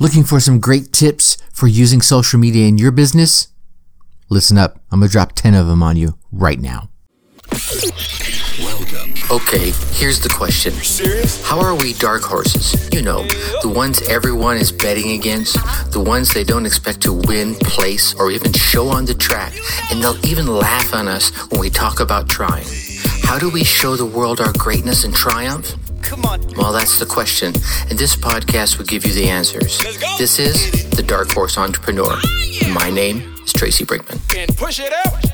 Looking for some great tips for using social media in your business? Listen up. I'm going to drop 10 of them on you right now. Welcome. Okay, here's the question. How are we dark horses? You know, the ones everyone is betting against, the ones they don't expect to win, place, or even show on the track, and they'll even laugh on us when we talk about trying. How do we show the world our greatness and triumph? Come on. Well, that's the question, and this podcast will give you the answers. This is The Dark Horse Entrepreneur. Ah, my name is Tracy Brinkmann. And push it out.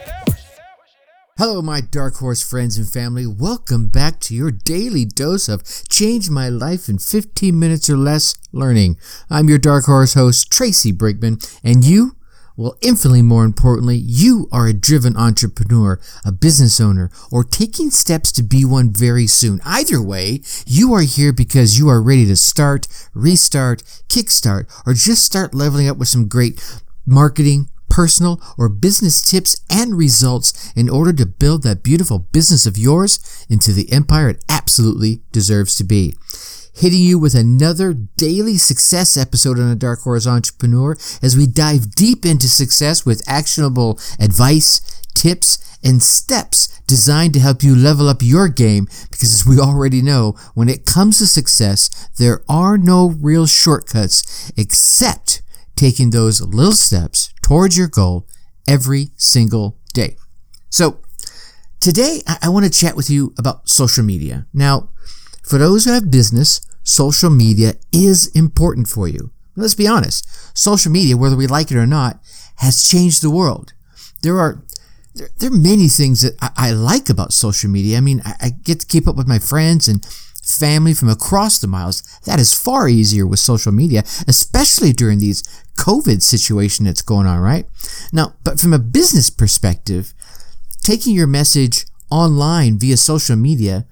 Hello, my Dark Horse friends and family. Welcome back to your daily dose of Change My Life in 15 minutes or less learning. I'm your Dark Horse host, Tracy Brinkmann, and you, well, infinitely more importantly, you are a driven entrepreneur, a business owner, or taking steps to be one very soon. Either way, you are here because you are ready to start, restart, kickstart, or just start leveling up with some great marketing, personal, or business tips and results in order to build that beautiful business of yours into the empire it absolutely deserves to be. Hitting you with another daily success episode on the Dark Horse Entrepreneur as we dive deep into success with actionable advice, tips, and steps designed to help you level up your game because as we already know, when it comes to success, there are no real shortcuts except taking those little steps towards your goal every single day. So, today I, I want to chat with you about social media. Now, for those who have business, social media is important for you. Let's be honest. Social media, whether we like it or not, has changed the world. There are there, there are many things that I, I like about social media. I mean, I, I get to keep up with my friends and family from across the miles. That is far easier with social media, especially during these COVID situation that's going on, right? Now, but from a business perspective, taking your message online via social media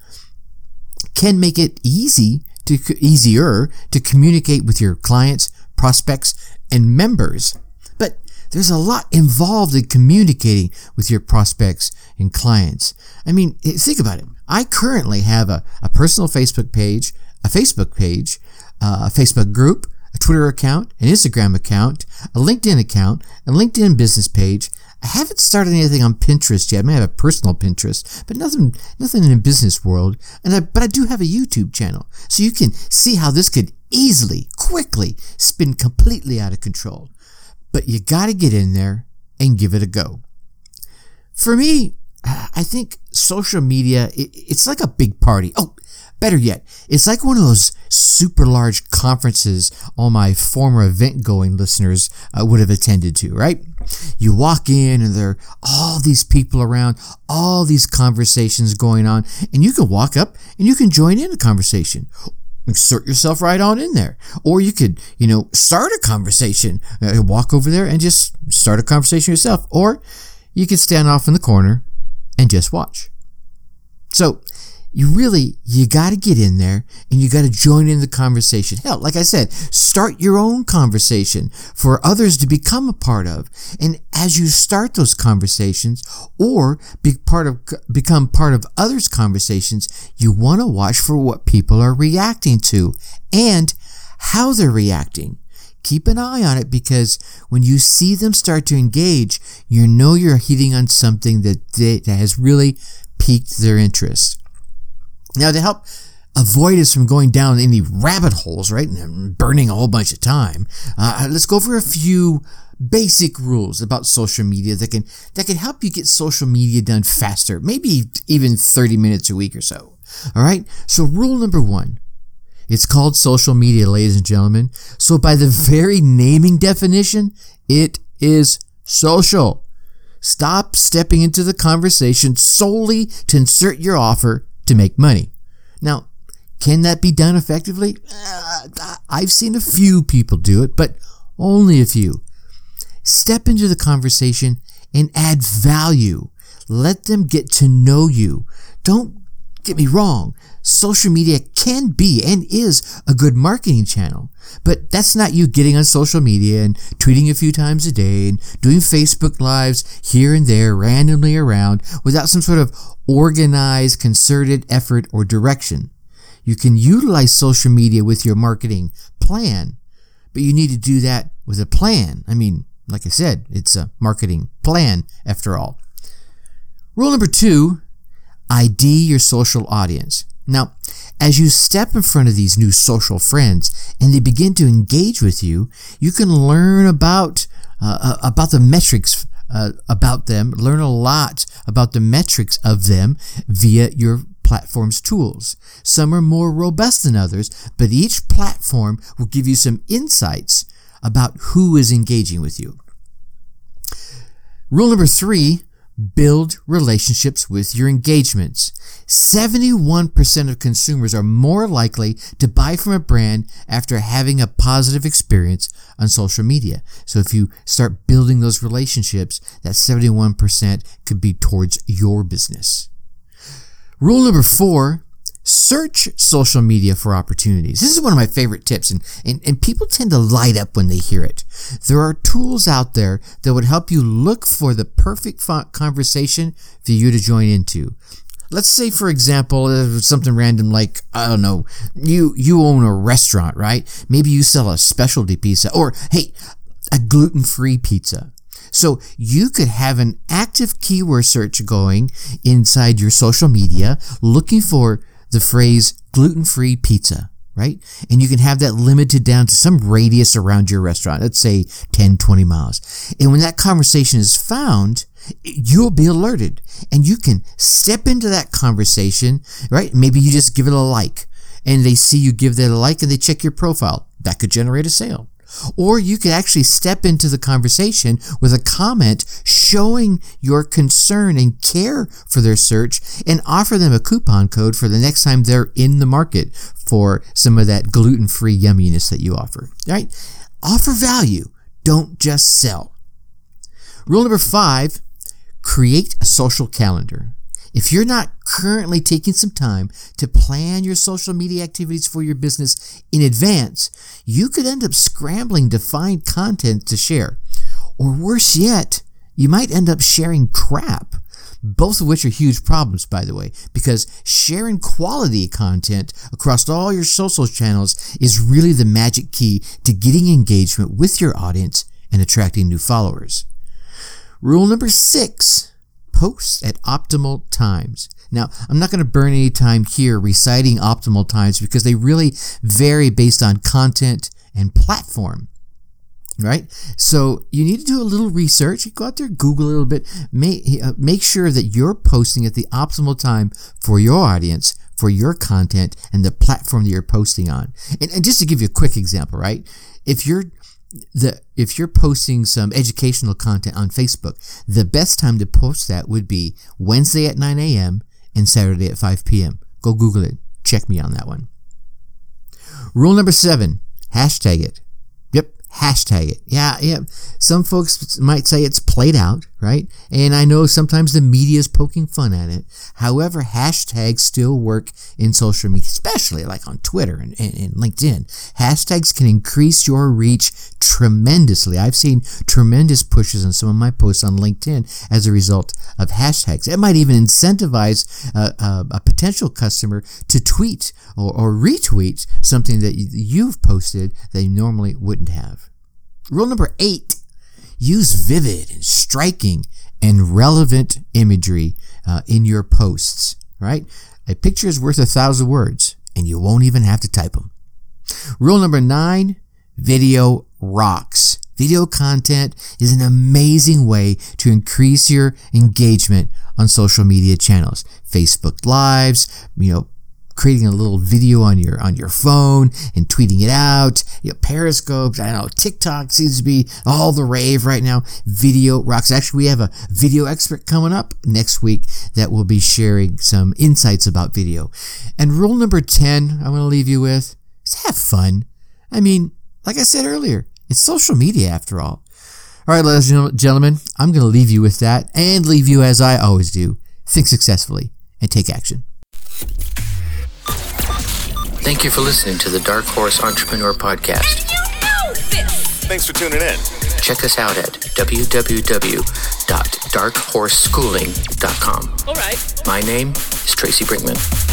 can make it easy to easier to communicate with your clients, prospects, and members. But there's a lot involved in communicating with your prospects and clients. I mean, think about it. I currently have a, a personal Facebook page, a Facebook page, uh, a Facebook group, a Twitter account, an Instagram account, a LinkedIn account, a LinkedIn business page. I haven't started anything on Pinterest yet. I may have a personal Pinterest, but nothing, nothing in the business world. And I, but I do have a YouTube channel, so you can see how this could easily, quickly spin completely out of control. But you got to get in there and give it a go. For me, I think social media, it's like a big party. Oh, better yet, it's like one of those super large conferences all my former event going listeners uh, would have attended to, right? You walk in and there are all these people around, all these conversations going on, and you can walk up and you can join in the conversation insert yourself right on in there. Or you could, you know, start a conversation, uh, walk over there and just start a conversation yourself. Or you could stand off in the corner and just watch. So you really, you got to get in there and you got to join in the conversation. Hell, like I said, start your own conversation for others to become a part of. And as you start those conversations or be part of, become part of others' conversations, you want to watch for what people are reacting to and how they're reacting. Keep an eye on it because when you see them start to engage, you know you're hitting on something that, they, that has really piqued their interest. Now, to help avoid us from going down any rabbit holes, right, and burning a whole bunch of time, uh, let's go over a few basic rules about social media that can that can help you get social media done faster, maybe even 30 minutes a week or so. All right. So rule number one. It's called social media, ladies and gentlemen. So by the very naming definition, it is social. Stop stepping into the conversation solely to insert your offer to make money. Now, can that be done effectively? Uh, I've seen a few people do it, but only a few. Step into the conversation and add value. Let them get to know you. Don't get me wrong. Social media can be and is a good marketing channel, but that's not you getting on social media and tweeting a few times a day and doing Facebook lives here and there randomly around without some sort of organized, concerted effort or direction. You can utilize social media with your marketing plan, but you need to do that with a plan. I mean, like I said, it's a marketing plan after all. Rule number two ID your social audience. Now, as you step in front of these new social friends and they begin to engage with you, you can learn about uh, uh, about the metrics uh, about them, learn a lot about the metrics of them via your platform's tools. Some are more robust than others, but each platform will give you some insights about who is engaging with you. Rule number three build relationships with your engagements. 71% of consumers are more likely to buy from a brand after having a positive experience on social media. So if you start building those relationships, that 71% could be towards your business. Rule number four, Search social media for opportunities. This is one of my favorite tips, and, and, and people tend to light up when they hear it. There are tools out there that would help you look for the perfect conversation for you to join into. Let's say, for example, uh, something random like I don't know, you you own a restaurant, right? Maybe you sell a specialty pizza, or hey, a gluten-free pizza. So you could have an active keyword search going inside your social media, looking for the phrase gluten free pizza, right? And you can have that limited down to some radius around your restaurant, let's say 10, 20 miles. And when that conversation is found, you'll be alerted and you can step into that conversation, right? Maybe you just give it a like and they see you give that a like and they check your profile. That could generate a sale. Or you could actually step into the conversation with a comment showing your concern and care for their search and offer them a coupon code for the next time they're in the market for some of that gluten free yumminess that you offer. Right? Offer value. Don't just sell. Rule number five create a social calendar. If you're not currently taking some time to plan your social media activities for your business in advance, you could end up scrambling to find content to share. Or worse yet, you might end up sharing crap. Both of which are huge problems, by the way, because sharing quality content across all your social channels is really the magic key to getting engagement with your audience and attracting new followers. Rule number six posts at optimal times. Now, I'm not going to burn any time here reciting optimal times because they really vary based on content and platform. Right? So you need to do a little research. You go out there, Google a little bit, make, uh, make sure that you're posting at the optimal time for your audience, for your content, and the platform that you're posting on. And, and just to give you a quick example, right? If you're the if you're posting some educational content on Facebook, the best time to post that would be Wednesday at 9 a.m. and Saturday at 5 p.m. Go Google it. Check me on that one. Rule number seven: hashtag it Yep, hashtag it. Yeah, yeah. Some folks might say it's played out, right? And I know sometimes the media is poking fun at it. However, hashtags still work in social media, especially like on Twitter and, and, and LinkedIn. Hashtags can increase your reach tremendously. I've seen tremendous pushes on some of my posts on LinkedIn as a result of hashtags. It might even incentivize a, a, a potential customer to tweet or, or retweet something that you've posted they normally wouldn't have. Rule number eight use vivid and striking and relevant imagery uh, in your posts, right? A picture is worth a thousand words, and you won't even have to type them. Rule number nine video rocks. Video content is an amazing way to increase your engagement on social media channels. Facebook Lives, you know, creating a little video on your on your phone and tweeting it out. You know, Periscope, I know, TikTok seems to be all the rave right now. Video rocks. Actually, we have a video expert coming up next week that will be sharing some insights about video. And rule number 10, I want to leave you with is have fun. I mean, like I said earlier, it's social media after all. All right, ladies and gentlemen, I'm going to leave you with that and leave you as I always do. Think successfully and take action. Thank you for listening to the Dark Horse Entrepreneur Podcast. You know Thanks for tuning in. Check us out at www.darkhorseschooling.com. All right. My name is Tracy Brinkmann.